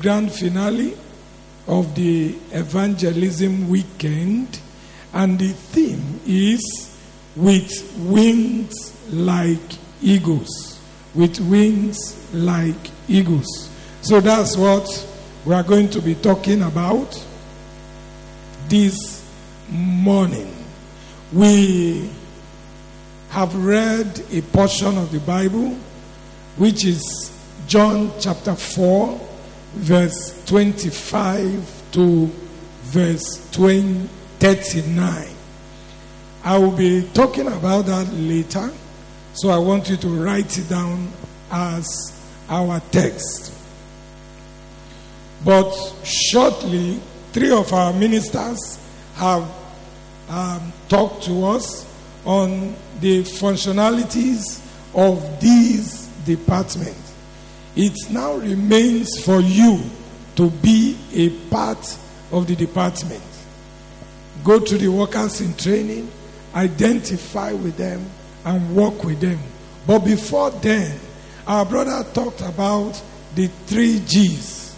grand finale of the evangelism weekend, and the theme is with wings like eagles. With wings like eagles. So that's what we are going to be talking about this morning. We have read a portion of the Bible, which is John chapter 4, verse 25 to verse 20, 39. I will be talking about that later, so I want you to write it down as our text. But shortly, three of our ministers have um, talked to us on the functionalities of these departments. It now remains for you to be a part of the department. Go to the workers in training, identify with them, and work with them. But before then, our brother talked about the three G's.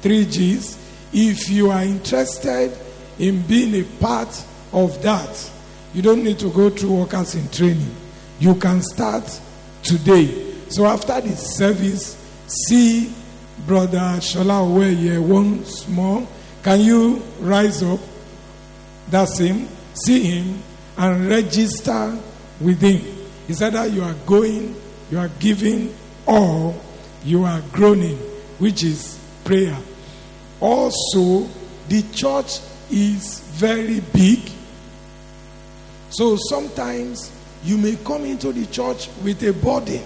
Three G's. If you are interested in being a part of that, you don't need to go through workers in training. You can start today. So after the service, see Brother Shola Oweye once more. Can you rise up? That's him. See him and register with him. It's either you are going, you are giving, or you are groaning, which is prayer. Also, the church is very big. So sometimes you may come into the church with a body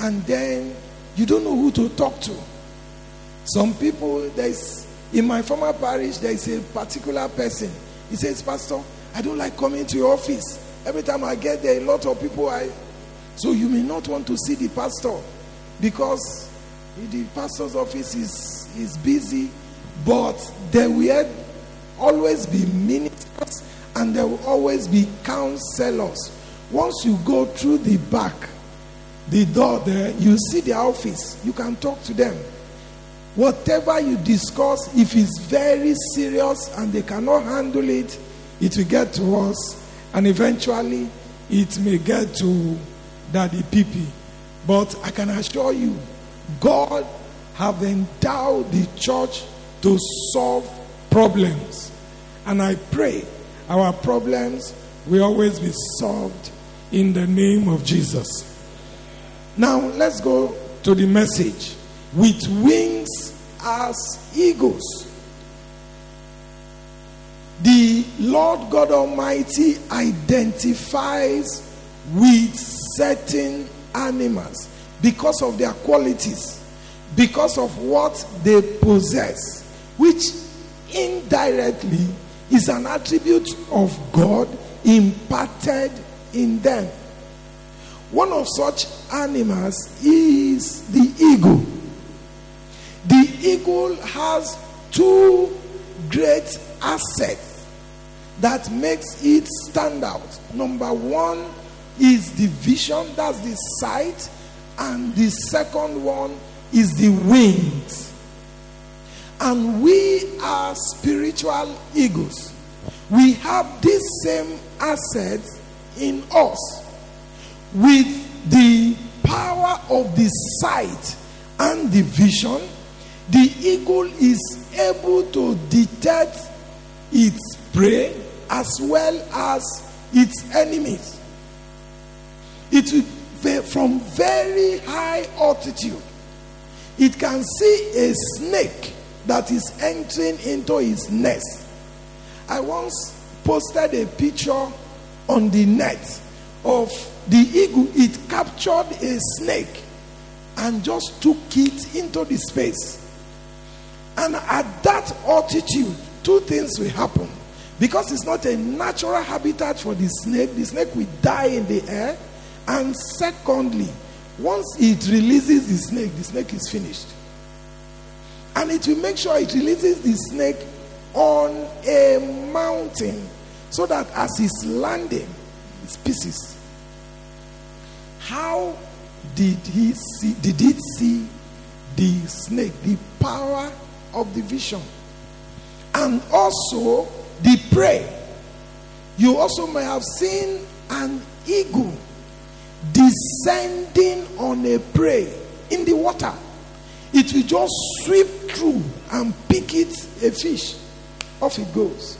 and then you don't know who to talk to. Some people, there's in my former parish, there is a particular person. He says, Pastor, I don't like coming to your office. Every time I get there, a lot of people I so you may not want to see the pastor because the pastor's office is, is busy, but there will always be ministers and there will always be counselors. Once you go through the back, the door there, you see the office. You can talk to them. Whatever you discuss, if it's very serious and they cannot handle it, it will get to us, and eventually it may get to Daddy PP. But I can assure you, God have endowed the church to solve problems. And I pray our problems will always be solved in the name of Jesus. Now, let's go to the message. With wings as eagles. The Lord God Almighty identifies with certain animals because of their qualities, because of what they possess, which indirectly is an attribute of God imparted in them. One of such animals is the eagle. The eagle has two great assets that makes it stand out. Number one is the vision, that's the sight, and the second one is the wings. And we are spiritual eagles. We have this same asset in us with the power of the sight and the vision. The eagle is able to detect its prey as well as its enemies. It will, from very high altitude, it can see a snake that is entering into its nest. I once posted a picture on the net of the eagle. It captured a snake and just took it into the space. And at that altitude, two things will happen. Because it's not a natural habitat for the snake, the snake will die in the air. And secondly, once it releases the snake, the snake is finished. And it will make sure it releases the snake on a mountain so that as it's landing, it's pieces. How did he see did it see the snake, the power of the vision, and also the prey. You also may have seen an eagle descending on a prey in the water. It will just sweep through and pick it a fish. Off it goes.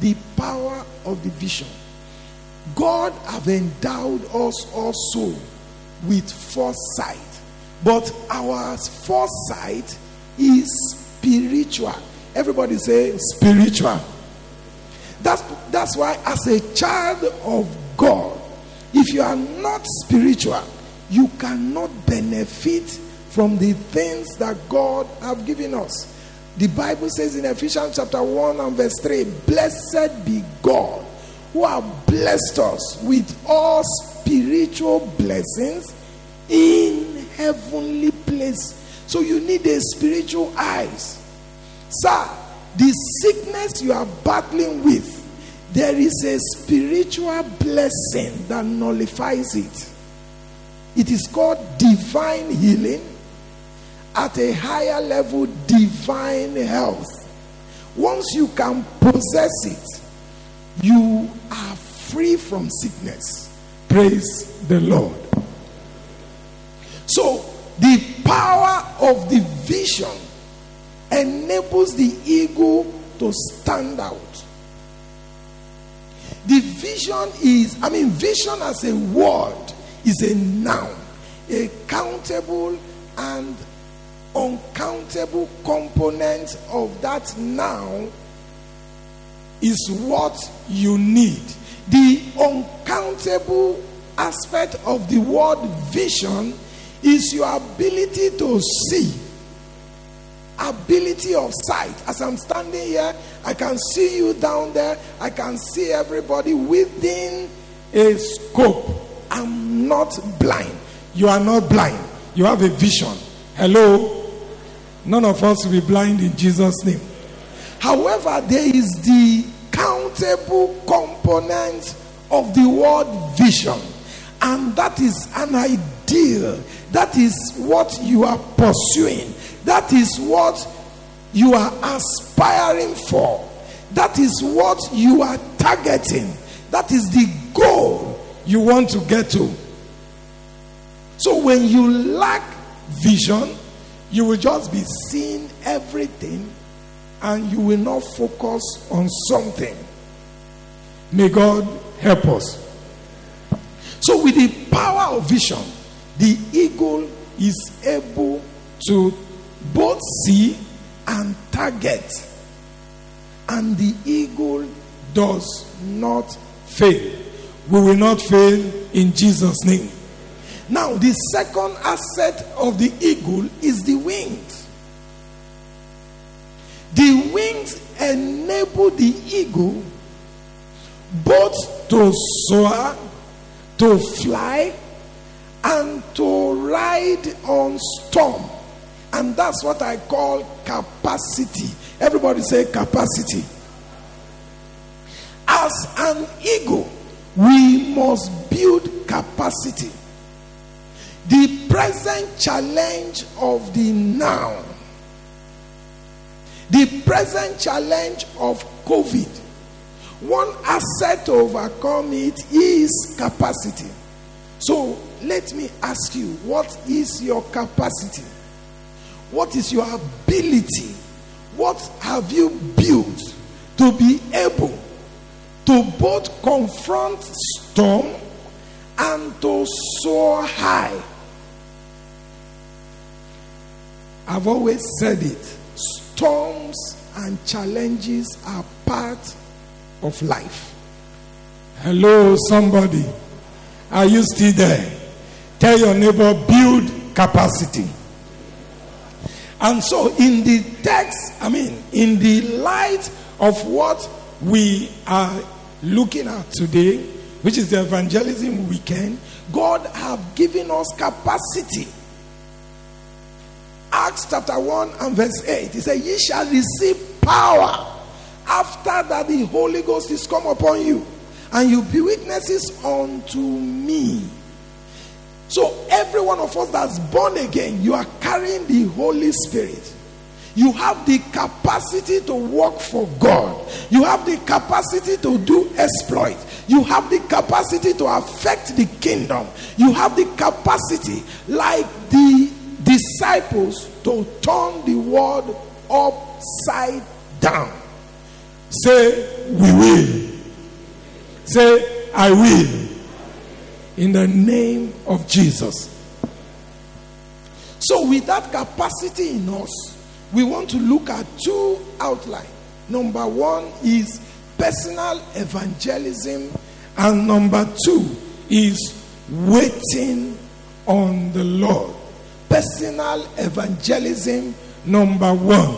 The power of the vision. God have endowed us also with foresight. But our foresight is spiritual. Everybody say spiritual. That's, that's why, as a child of God, if you are not spiritual, you cannot benefit from the things that God have given us. The Bible says in Ephesians chapter 1 and verse 3, Blessed be God who have blessed us with all spiritual blessings in heavenly place. So you need a spiritual eyes. Sir, the sickness you are battling with, there is a spiritual blessing that nullifies it. It is called divine healing. At a higher level, divine health. Once you can possess it, you are free from sickness. Praise the Lord. So, the power of the vision enables the eagle to stand out. The vision is, I mean, vision as a word is a noun, a countable and uncountable component of that noun is what you need. The uncountable aspect of the word vision is your ability to see ability of sight. As I'm standing here, I can see you down there. I can see everybody within a scope. I'm not blind. You are not blind. You have a vision. Hello? None of us will be blind in Jesus' name. However, there is the countable component of the word vision, and that is an ideal. That is what you are pursuing. That is what you are aspiring for. That is what you are targeting. That is the goal you want to get to. So when you lack vision, you will just be seeing everything and you will not focus on something. May God help us. So, with the power of vision, the eagle is able to both see and target. And the eagle does not fail. We will not fail in Jesus' name. Now, the second asset of the eagle is the wings. The wings enable the eagle both to soar, to fly, and to ride on storm. And that's what I call capacity. Everybody say capacity. As an eagle, we must build capacity. The present challenge of the now, the present challenge of COVID, one asset to overcome it is capacity. So let me ask you what is your capacity? What is your ability? What have you built to be able to both confront storm and to soar high? I've always said it storms and challenges are part of life. Hello, somebody. Are you still there? Tell your neighbor, build capacity. And so, in the text, I mean, in the light of what we are looking at today, which is the evangelism weekend, God have given us capacity. Acts chapter 1 and verse 8, he said, Ye shall receive power after that the Holy Ghost is come upon you, and you be witnesses unto me. So, every one of us that's born again, you are carrying the Holy Spirit. You have the capacity to work for God. You have the capacity to do exploit. You have the capacity to affect the kingdom. You have the capacity, like the disciples, to turn the world upside down. Say, We will. Say, I will. In the name of Jesus. So, with that capacity in us, we want to look at two outlines. Number one is personal evangelism, and number two is waiting on the Lord. Personal evangelism, number one.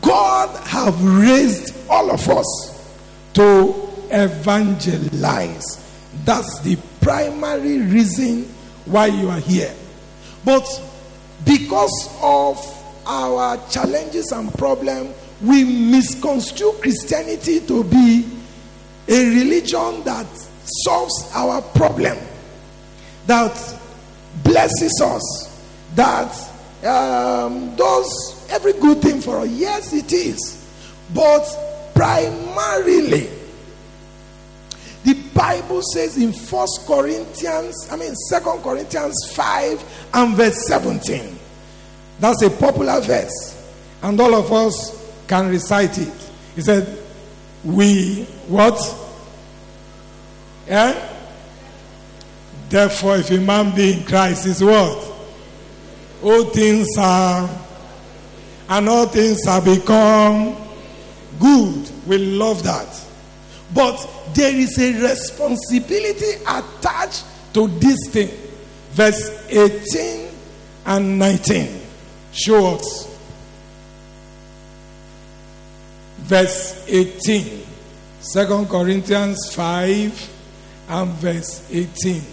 God have raised all of us to evangelize. That's the primary reason why you are here. But because of our challenges and problems, we misconstrue Christianity to be a religion that solves our problem, that blesses us, that um, does every good thing for us. Yes, it is. But primarily, the Bible says in First Corinthians, I mean Second Corinthians 5 and verse 17 that's a popular verse. And all of us can recite it. He said, We what? Yeah? Therefore, if a man be in Christ, is what? All things are, and all things are become good. We love that. But there is a responsibility attached to this thing. Verse 18 and 19. Show us. Verse 18. 2 Corinthians 5 and verse 18.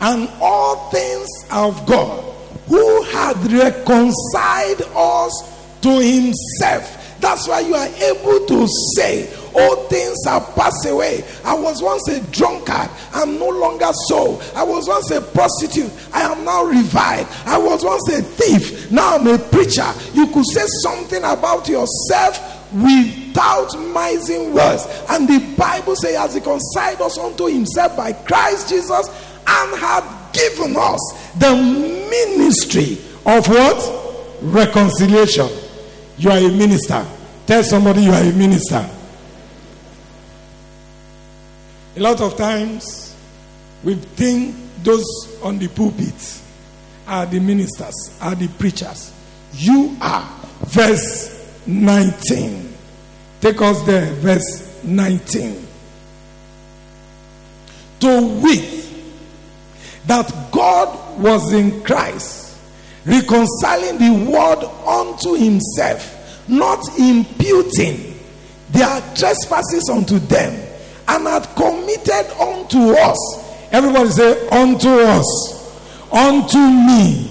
And all things of God, who had reconciled us to himself. That's why you are able to say, all things have passed away. I was once a drunkard. I'm no longer so. I was once a prostitute. I am now revived. I was once a thief. Now I'm a preacher. You could say something about yourself without mising words. And the Bible says, as he reconciled us unto himself by Christ Jesus and have given us the ministry of what? Reconciliation. You are a minister. Tell somebody you are a minister. A lot of times, we think those on the pulpit are the ministers, are the preachers. You are. Verse 19. Take us there, verse 19. To wit, that God was in Christ, reconciling the world unto himself, not imputing their trespasses unto them and had committed unto us. Everybody say, unto us, unto me.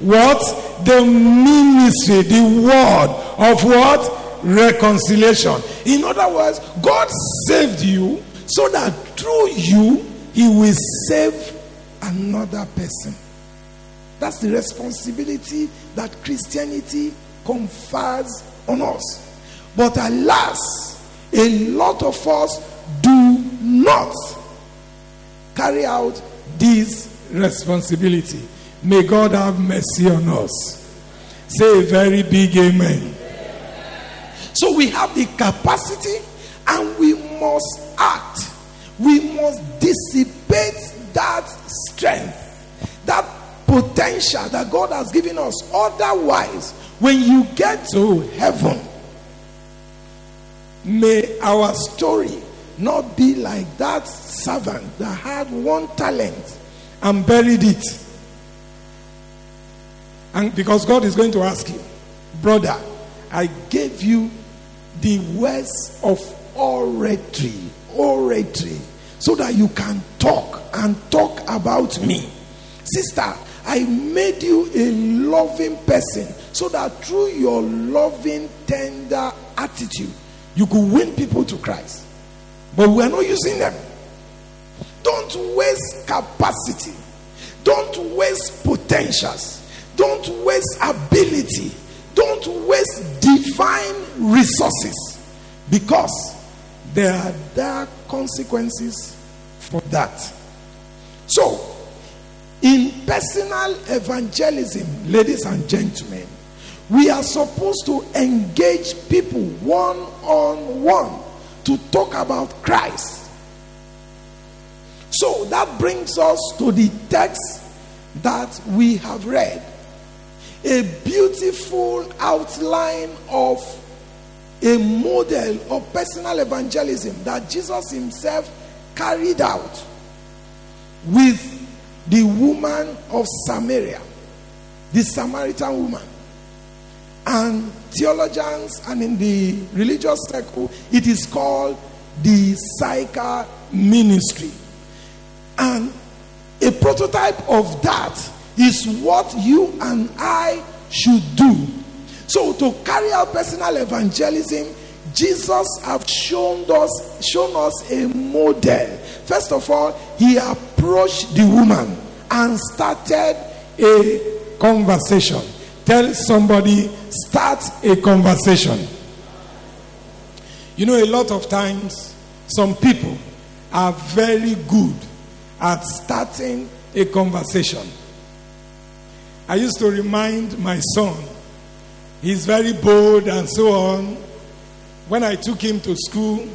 What? The ministry, the word of what? Reconciliation. In other words, God saved you so that through you, He will save another person. That's the responsibility that Christianity confers on us. But alas, a lot of us do not carry out this responsibility. May God have mercy on us. Say a very big amen. So we have the capacity and we must act. We must dissipate that strength, that potential that God has given us. Otherwise, when you get to heaven, may our story not be like that servant that had one talent and buried it. And because God is going to ask you, brother, I gave you the words of oratory, oratory, so that you can talk and talk about me. Sister, I made you a loving person so that through your loving, tender attitude, you could win people to Christ. But we are not using them. Don't waste capacity. Don't waste potentials. Don't waste ability. Don't waste divine resources because there are dark consequences for that. So, in personal evangelism, ladies and gentlemen, we are supposed to engage people one on one to talk about Christ. So that brings us to the text that we have read. A beautiful outline of a model of personal evangelism that Jesus himself carried out with the woman of Samaria, the Samaritan woman. And theologians and in the religious circle, it is called the Sychar ministry. And a prototype of that is what you and I should do. So to carry out personal evangelism, Jesus have shown us shown us a model. First of all, he approached the woman and started a conversation. Tell somebody, start a conversation. You know, a lot of times, some people are very good at starting a conversation. I used to remind my son, he's very bold and so on. When I took him to school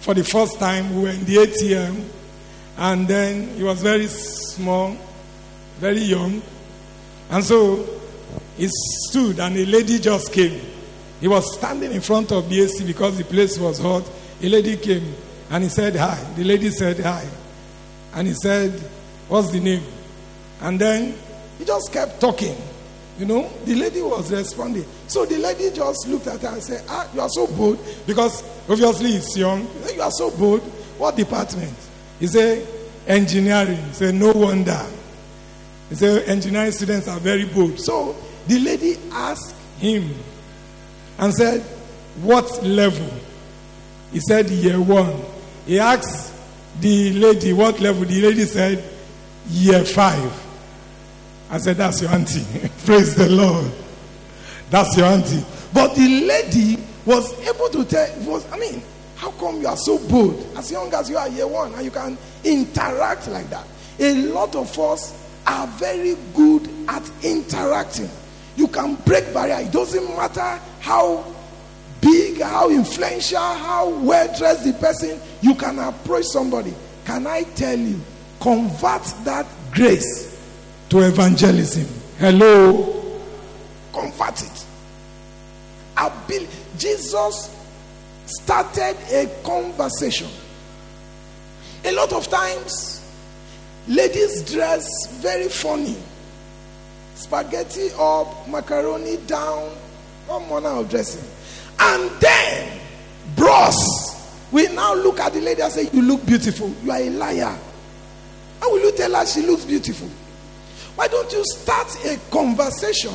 for the first time, we were in the ATM, and then he was very small, very young. And so he stood, and a lady just came. He was standing in front of the AC because the place was hot. A lady came and he said hi. The lady said hi. And he said, What's the name? And then he just kept talking. You know, the lady was responding. So the lady just looked at her and said, Ah, you are so bold. Because obviously he's young. You are so bold. What department? He said, Engineering. He said, No wonder. He said, Engineering students are very bold. So the lady asked him and said, What level? He said, Year one. He asked the lady, What level? The lady said, Year five. I said, That's your auntie. Praise the Lord. That's your auntie. But the lady was able to tell, was, I mean, how come you are so bold as young as you are year one and you can interact like that? A lot of us are very good at interacting. You can break barrier. It doesn't matter how big, how influential, how well dressed the person, you can approach somebody. Can I tell you, convert that grace to evangelism. Hello? Convert it. Abil- Jesus started a conversation. A lot of times, ladies dress very funny. Spaghetti up, macaroni down, all manner of dressing. And then, bros, we now look at the lady and say, You look beautiful. You are a liar. How will you tell her she looks beautiful? Why don't you start a conversation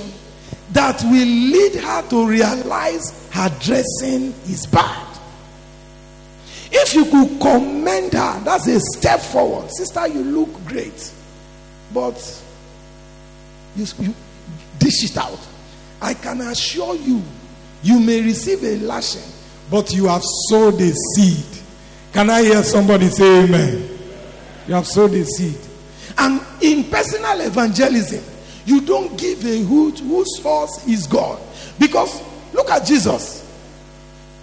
that will lead her to realize her dressing is bad? If you could commend her, that's a step forward. Sister, you look great. But you, you dish it out. I can assure you, you may receive a lashing, but you have sowed a seed. Can I hear somebody say amen? You have sowed a seed. And in personal evangelism, you don't give a hoot whose source is God. Because look at Jesus.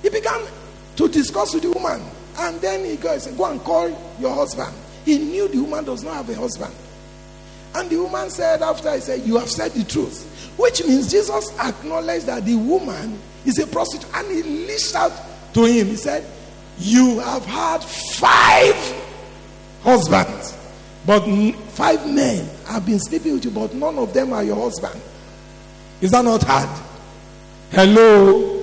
He began to discuss with the woman. And then he goes, Go and call your husband. He knew the woman does not have a husband. And the woman said, after he said, You have said the truth. Which means Jesus acknowledged that the woman is a prostitute. And he leashed out to him. He said, You have had five husbands. But five men have been sleeping with you, but none of them are your husband. Is that not hard? Hello?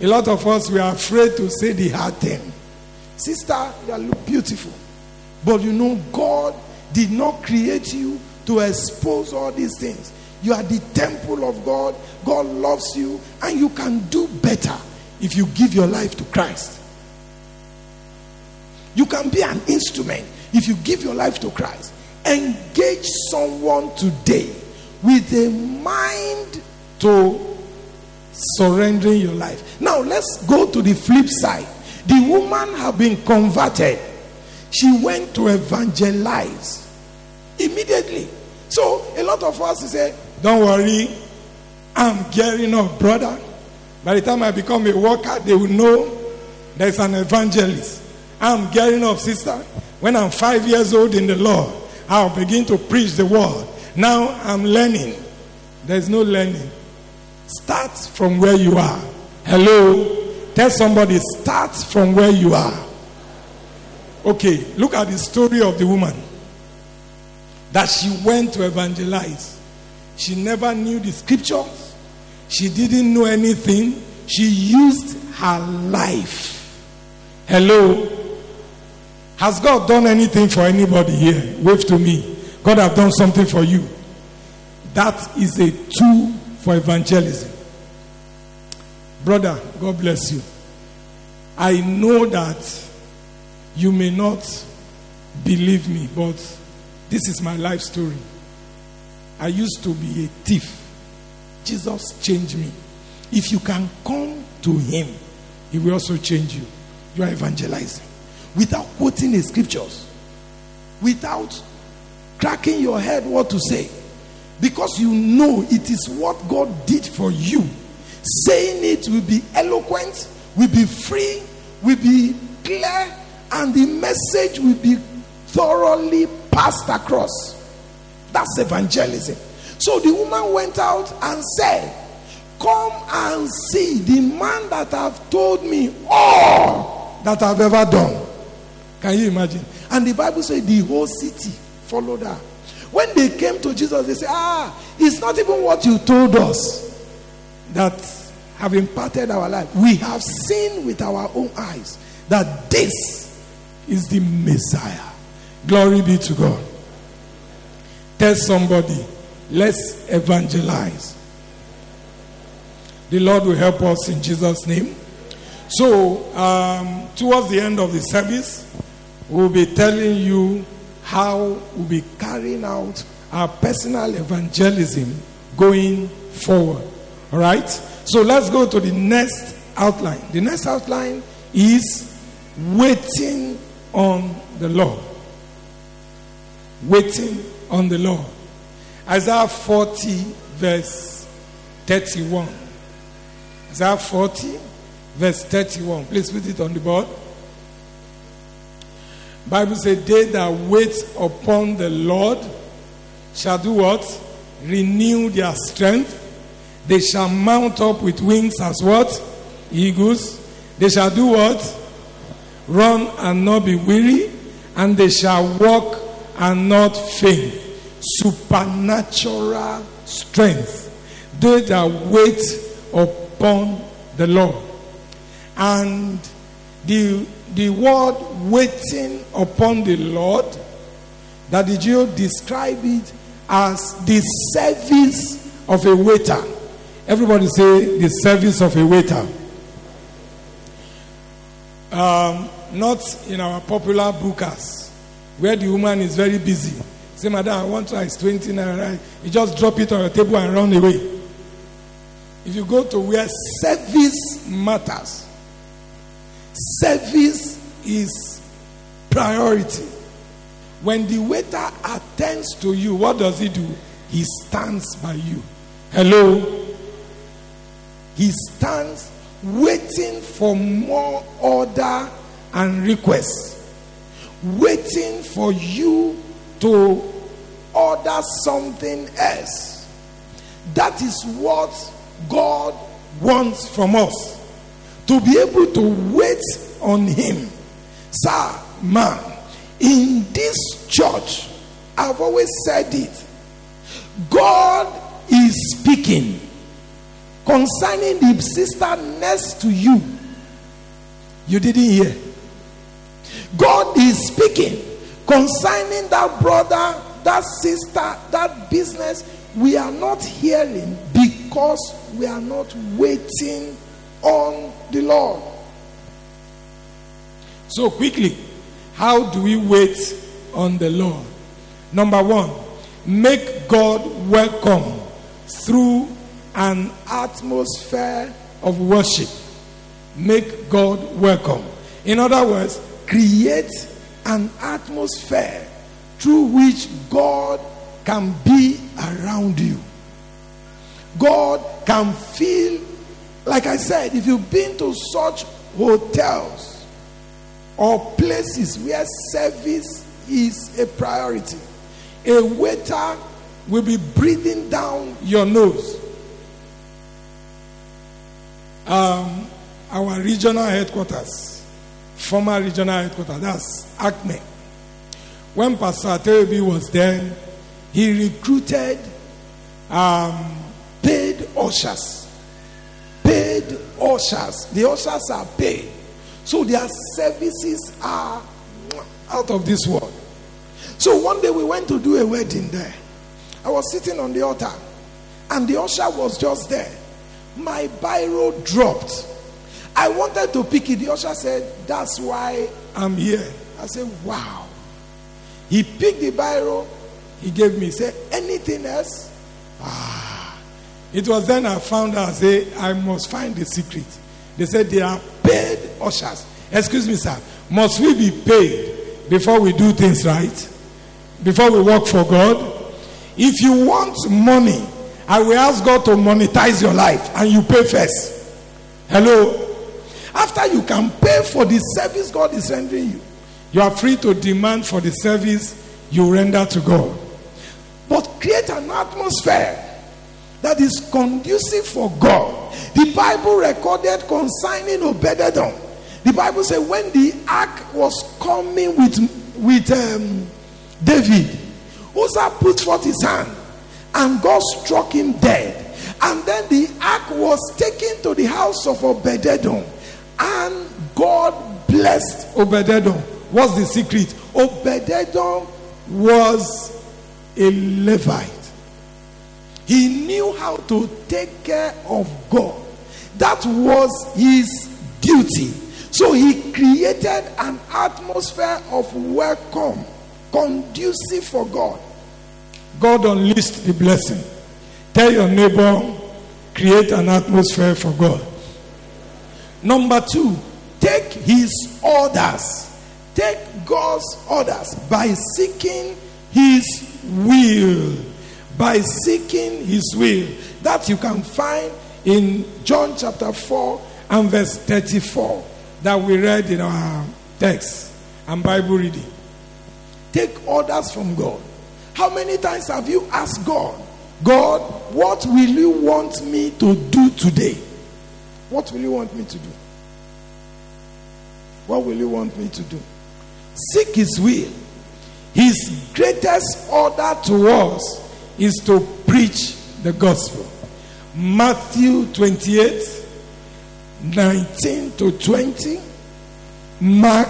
A lot of us, we are afraid to say the hard thing. Sister, you look beautiful. But you know, God did not create you to expose all these things. You are the temple of God. God loves you, and you can do better if you give your life to Christ. You can be an instrument if you give your life to Christ, engage someone today with a mind to surrendering your life. Now let's go to the flip side. The woman have been converted. She went to evangelize immediately. So a lot of us say, "Don't worry, I'm gearing up, brother. By the time I become a worker, they will know there's an evangelist. I'm gearing up, sister. When I'm five years old in the Lord, I'll begin to preach the word. Now I'm learning. There's no learning. Start from where you are. Hello? Tell somebody, start from where you are. Okay, look at the story of the woman that she went to evangelize. She never knew the scriptures, she didn't know anything. She used her life. Hello? Has God done anything for anybody here? Wave to me. God have done something for you. That is a tool for evangelism. Brother, God bless you. I know that you may not believe me, but this is my life story. I used to be a thief. Jesus changed me. If you can come to Him, He will also change you. You are evangelizing without quoting the scriptures, without cracking your head what to say, because you know it is what God did for you. Saying it will be eloquent, will be free, will be clear, and the message will be thoroughly passed across. That's evangelism. So the woman went out and said, Come and see the man that have told me all that I've ever done. Can you imagine? And the Bible says the whole city followed her. When they came to Jesus, they said, Ah, it's not even what you told us that have imparted our life. We have seen with our own eyes that this is the Messiah. Glory be to God. Tell somebody, let's evangelize. The Lord will help us in Jesus' name. So, um, towards the end of the service, we'll be telling you how we'll be carrying out our personal evangelism going forward. All right? So, let's go to the next outline. The next outline is waiting on the Lord. Waiting on the Lord. Isaiah 40, verse 31. Isaiah 40, verse 31. Please put it on the board. Bible says, They that wait upon the Lord shall do what? Renew their strength. They shall mount up with wings as what? Eagles. They shall do what? Run and not be weary. And they shall walk and not faint. Supernatural strength. They that wait upon the Lord. And the, the word waiting upon the Lord, that the Jew describe it as the service of a waiter. Everybody say the service of a waiter. Um, not in our popular bukas, where the woman is very busy. Say, Madam, I want rice, 20 naira. You just drop it on your table and run away. If you go to where service matters, service is priority. When the waiter attends to you, what does he do? He stands by you. Hello? He stands waiting for more order and requests, waiting for you to order something else. That is what God wants from us to be able to wait on Him. Sir, man, in this church, I've always said it God is speaking concerning the sister next to you. You didn't hear. God is speaking concerning that brother, that sister, that business. We are not hearing because we are not waiting on the Lord. So, quickly, how do we wait on the Lord. Number one, make God welcome through an atmosphere of worship. Make God welcome. In other words, create an atmosphere through which God can be around you. God can feel, like I said, if you've been to such hotels or places where service is a priority, a waiter will be breathing down your nose. Um, our regional headquarters, former regional headquarters, that's Acme. When Pastor Terebi was there, he recruited um, paid ushers. Paid ushers. The ushers are paid. So their services are out of this world. So one day we went to do a wedding there. I was sitting on the altar and the usher was just there. My biro dropped. I wanted to pick it. The usher said, That's why I'm here. I said, Wow. He picked the biro, he gave me, he said, Anything else? Ah. It was then I found out, say, I must find the secret. They said they are paid ushers. Excuse me, sir. Must we be paid before we do things right? Before we work for God? If you want money, I will ask God to monetize your life and you pay first. Hello? After you can pay for the service God is rendering you, you are free to demand for the service you render to God. But create an atmosphere that is conducive for God. The Bible recorded concerning Obededom. The Bible said when the ark was coming with, with um, David, Uzzah put forth his hand and God struck him dead. And then the ark was taken to the house of Obededom and God blessed Obededom. What's the secret? Obededom was a Levite. He knew how to take care of God. That was his duty. So he created an atmosphere of welcome, conducive for God. God unleashed the blessing. Tell your neighbor, create an atmosphere for God. Number two, take his orders. Take God's orders by seeking his will. By seeking his will. That you can find in John chapter 4 and verse 34 that we read in our text and Bible reading. Take orders from God. How many times have you asked God, God, what will you want me to do today? What will you want me to do? What will you want me to do? Seek His will. His greatest order to us is to preach the gospel. Matthew 28 19 to 20, Mark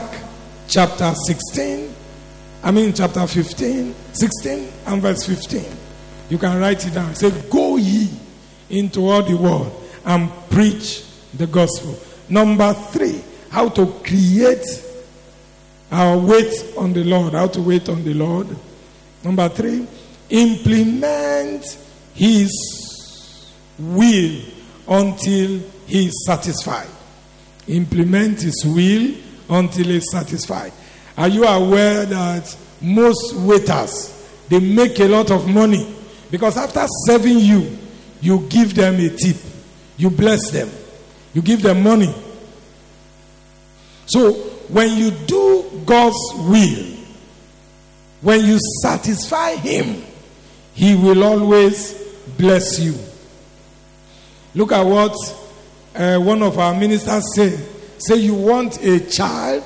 chapter 16, I mean chapter 15, 16 and verse 15. You can write it down. Say, Go ye into all the world and preach the gospel. Number three, how to create our wait on the Lord. How to wait on the Lord. Number three, implement His will until He is satisfied. Implement His will until He is satisfied. Are you aware that most waiters they make a lot of money because after serving you, you give them a tip, you bless them, you give them money. So when you do God's will, when you satisfy Him, He will always bless you. Look at what uh, one of our ministers said. Say, you want a child,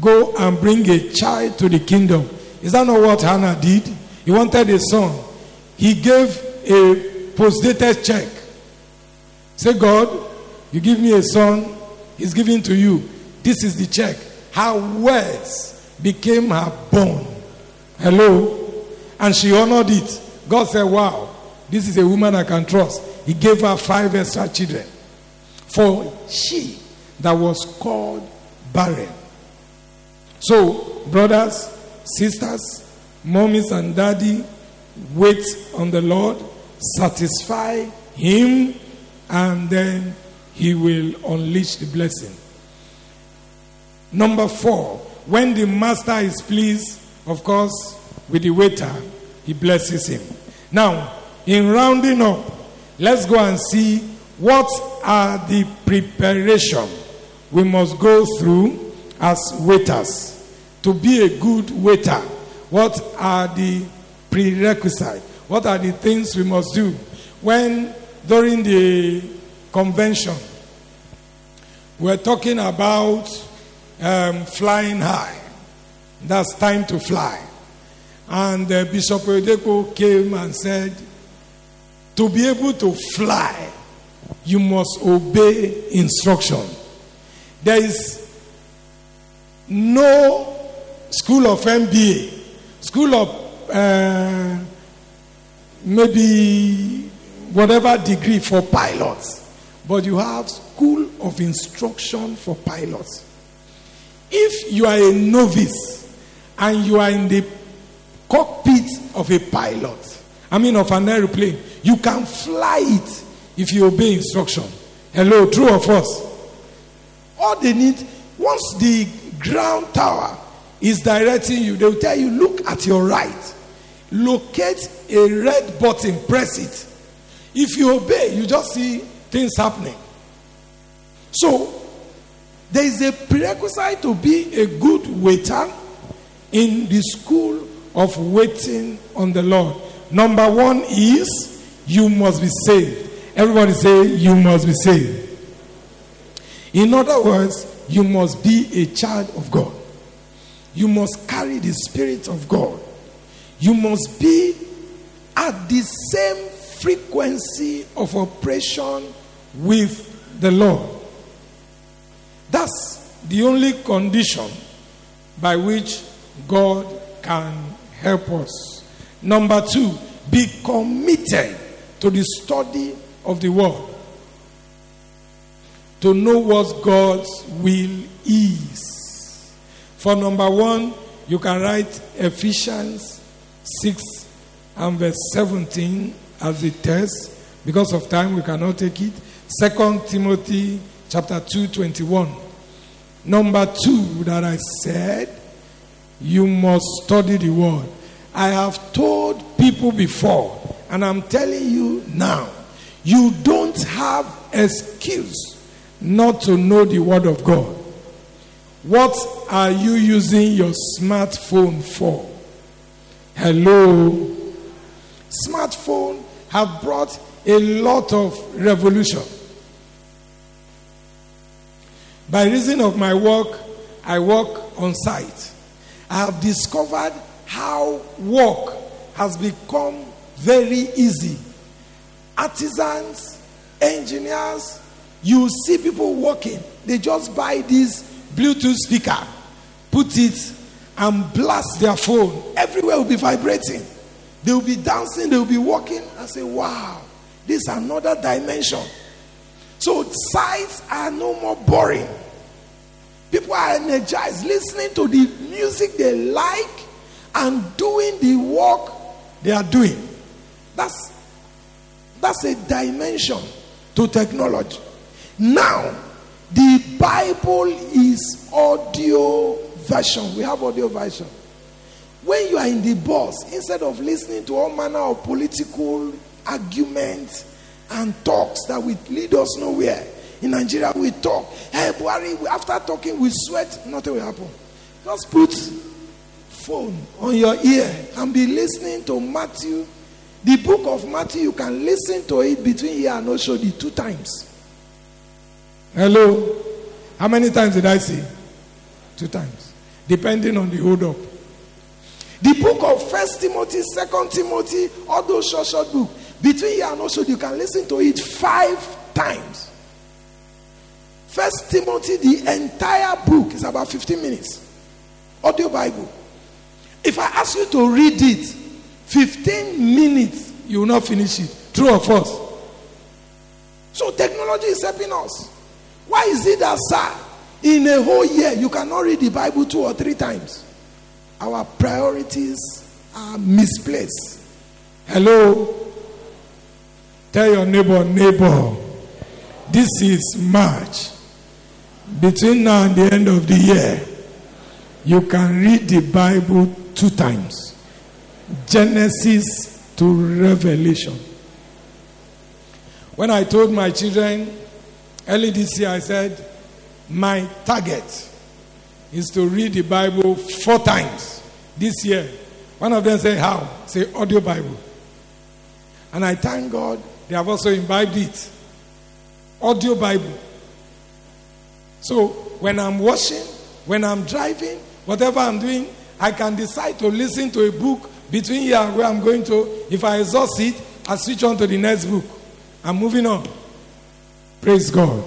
go and bring a child to the kingdom. Is that not what Hannah did? He wanted a son. He gave a post-dated check. Say, God, you give me a son, he's giving to you. This is the check. Her words became her bone. Hello? And she honored it. God said, Wow, this is a woman I can trust. He gave her five extra children. For she that was called barren. So, brothers, sisters, mommies and daddy, wait on the Lord, satisfy Him, and then He will unleash the blessing. Number four, when the master is pleased, of course, with the waiter, he blesses him. Now, in rounding up, let's go and see what are the preparation we must go through as waiters to be a good waiter. What are the prerequisites? What are the things we must do? When during the convention, we're talking about um, flying high. That's time to fly. And uh, Bishop Oyedepo came and said, to be able to fly, you must obey instruction. There is no school of MBA, school of uh, maybe whatever degree for pilots, but you have school of instruction for pilots. If you are a novice and you are in the of a pilot, I mean of an aeroplane, you can fly it if you obey instruction. Hello, true or false? All they need, once the ground tower is directing you, they will tell you, look at your right, locate a red button, press it. If you obey, you just see things happening. So, there is a prerequisite to be a good waiter in the school of waiting on the Lord. Number one is you must be saved. Everybody say, You must be saved. In other words, you must be a child of God. You must carry the Spirit of God. You must be at the same frequency of operation with the Lord. That's the only condition by which God can help us. Number two, be committed to the study of the word to know what God's will is. For number one, you can write Ephesians 6 and verse 17 as the text. Because of time, we cannot take it. Second Timothy chapter 2, 21. Number two, that I said, you must study the word. I have told people before, and I'm telling you now, you don't have excuse not to know the word of God. What are you using your smartphone for? Hello. Smartphone have brought a lot of revolution. By reason of my work, I work on site. I have discovered how work has become very easy. Artisans, engineers, you see people working, they just buy this Bluetooth speaker, put it, and blast their phone. Everywhere will be vibrating. They will be dancing, they will be walking. I say, wow, this is another dimension. So sites are no more boring. People are energized, listening to the music they like and doing the work they are doing. That's that's a dimension to technology. Now, the Bible is audio version. We have audio version. When you are in the bus, instead of listening to all manner of political arguments and talks that will lead us nowhere, in Nigeria we talk. Hey, Buhari, after talking, we sweat, nothing will happen. Just put phone on your ear and be listening to Matthew. The book of Matthew, you can listen to it between here and also Oshodi two times. Hello? How many times did I say? Two times. Depending on the hold up. The book of First Timothy, Second Timothy, all those short, short books. Between here and also, you can listen to it five times. First Timothy, the entire book is about 15 minutes. Audio Bible. If I ask you to read it, 15 minutes, you will not finish it. True or false? So technology is helping us. Why is it that, sir, in a whole year, you cannot read the Bible two or three times? our priorities are misplaced. Hello? Tell your neighbor, neighbor, this is March. Between now and the end of the year, you can read the Bible two times Genesis to Revelation. When I told my children early this year, I said, My target is to read the Bible four times this year. One of them said, How? Say, audio Bible. And I thank God they have also imbibed it. Audio Bible. So when I'm washing, when I'm driving, whatever I'm doing, I can decide to listen to a book between here and where I'm going to. If I exhaust it, I switch on to the next book. I'm moving on. Praise God.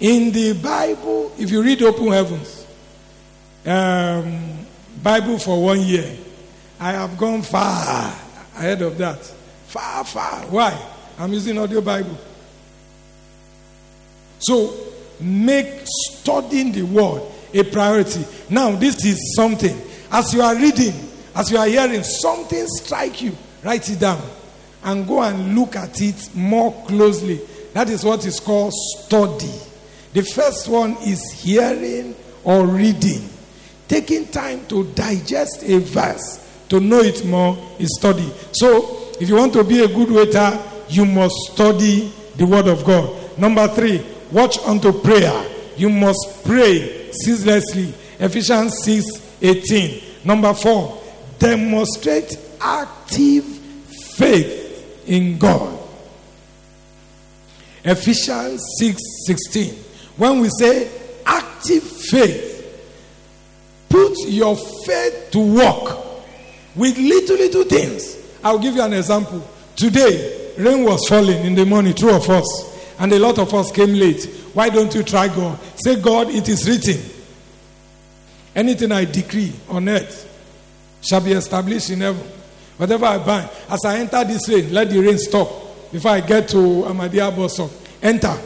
In the Bible, if you read Open Heavens, um, Bible for one year, I have gone far ahead of that. Far, far. Why? I'm using audio Bible. So make studying the word a priority. Now, this is something. As you are reading, as you are hearing, something strike you. Write it down and go and look at it more closely. That is what is called study. The first one is hearing or reading. Taking time to digest a verse, to know it more, is study. So, if you want to be a good waiter, you must study the Word of God. Number three, watch unto prayer. You must pray ceaselessly. Ephesians 6 18. Number four, demonstrate active faith in God. Ephesians 6 16. When we say active faith, put your faith to work with little, little things. I'll give you an example. Today, rain was falling in the morning, two of us, and a lot of us came late. Why don't you try God? Say, God, it is written. Anything I decree on earth shall be established in heaven. Whatever I bind, as I enter this rain, let the rain stop before I get to Ahmadiyya Bosom. Enter.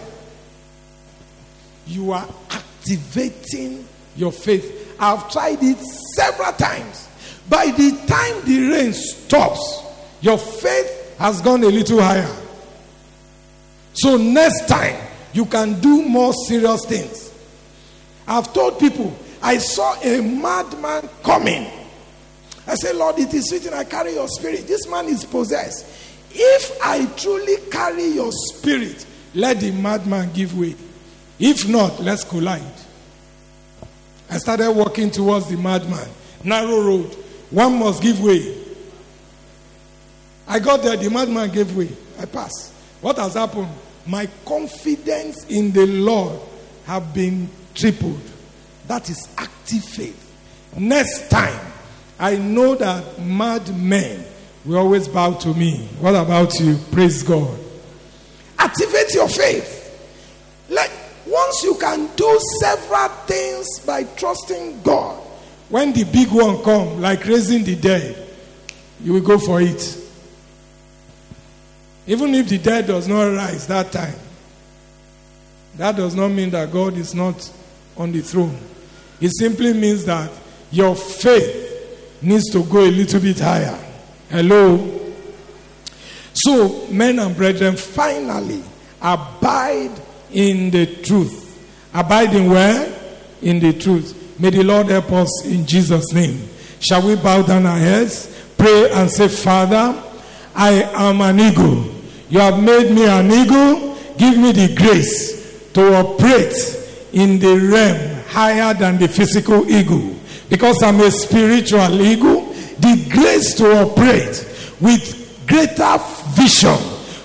You are activating your faith. I've tried it several times. By the time the rain stops, your faith has gone a little higher. So next time, you can do more serious things. I've told people, I saw a madman coming. I said, Lord, it is written, I carry your spirit. This man is possessed. If I truly carry your spirit, let the madman give way. If not, let's collide. I started walking towards the madman. Narrow road. One must give way. I got there, the madman gave way. I passed. What has happened? My confidence in the Lord have been tripled. That is active faith. Next time, I know that mad men will always bow to me. What about you? Praise God. Activate your faith. Like once you can do several things by trusting God, when the big one come, like raising the dead, you will go for it. Even if the dead does not rise that time, that does not mean that God is not on the throne. It simply means that your faith needs to go a little bit higher. Hello? So, men and brethren, finally, abide in the truth. Abide in where? In the truth. May the Lord help us in Jesus' name. Shall we bow down our heads, pray, and say, Father, I am an eagle. You have made me an eagle. Give me the grace to operate in the realm higher than the physical eagle. Because I'm a spiritual eagle, the grace to operate with greater vision,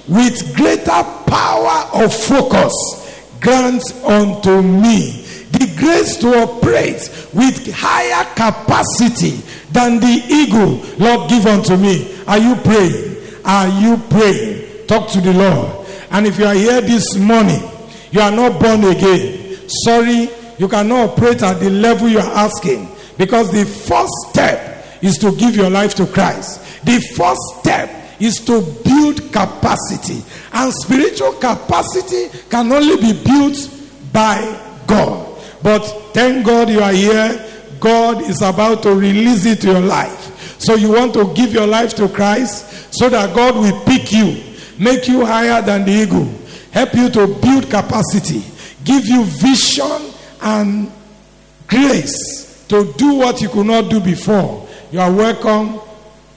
with greater power of focus, grant unto me the grace to operate with higher capacity than the eagle. Lord, give unto me. Are you praying? Are you praying? Talk to the Lord. And if you are here this morning, you are not born again. Sorry, you cannot operate at the level you are asking because the first step is to give your life to Christ. The first step is to build capacity. And spiritual capacity can only be built by God. But thank God you are here. God is about to release it to your life. So you want to give your life to Christ so that God will pick you, make you higher than the eagle, help you to build capacity, give you vision and grace to do what you could not do before. You are welcome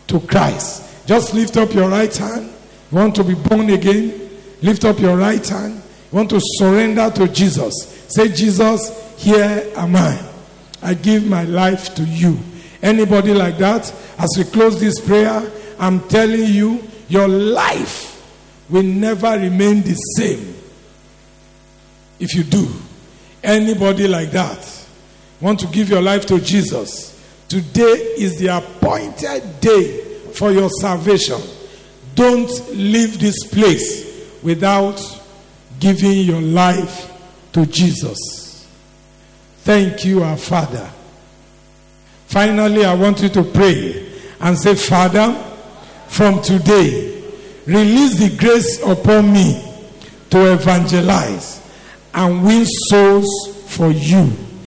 to Christ. Just lift up your right hand. You want to be born again? Lift up your right hand. You want to surrender to Jesus. Say, Jesus, here am I. I give my life to you. Anybody like that? As we close this prayer, I'm telling you, your life will never remain the same if you do. Anybody like that want to give your life to Jesus? Today is the appointed day for your salvation. Don't leave this place without giving your life to Jesus. Thank you, our Father. Finally, I want you to pray and say, Father, from today, release the grace upon me to evangelize and win souls for you.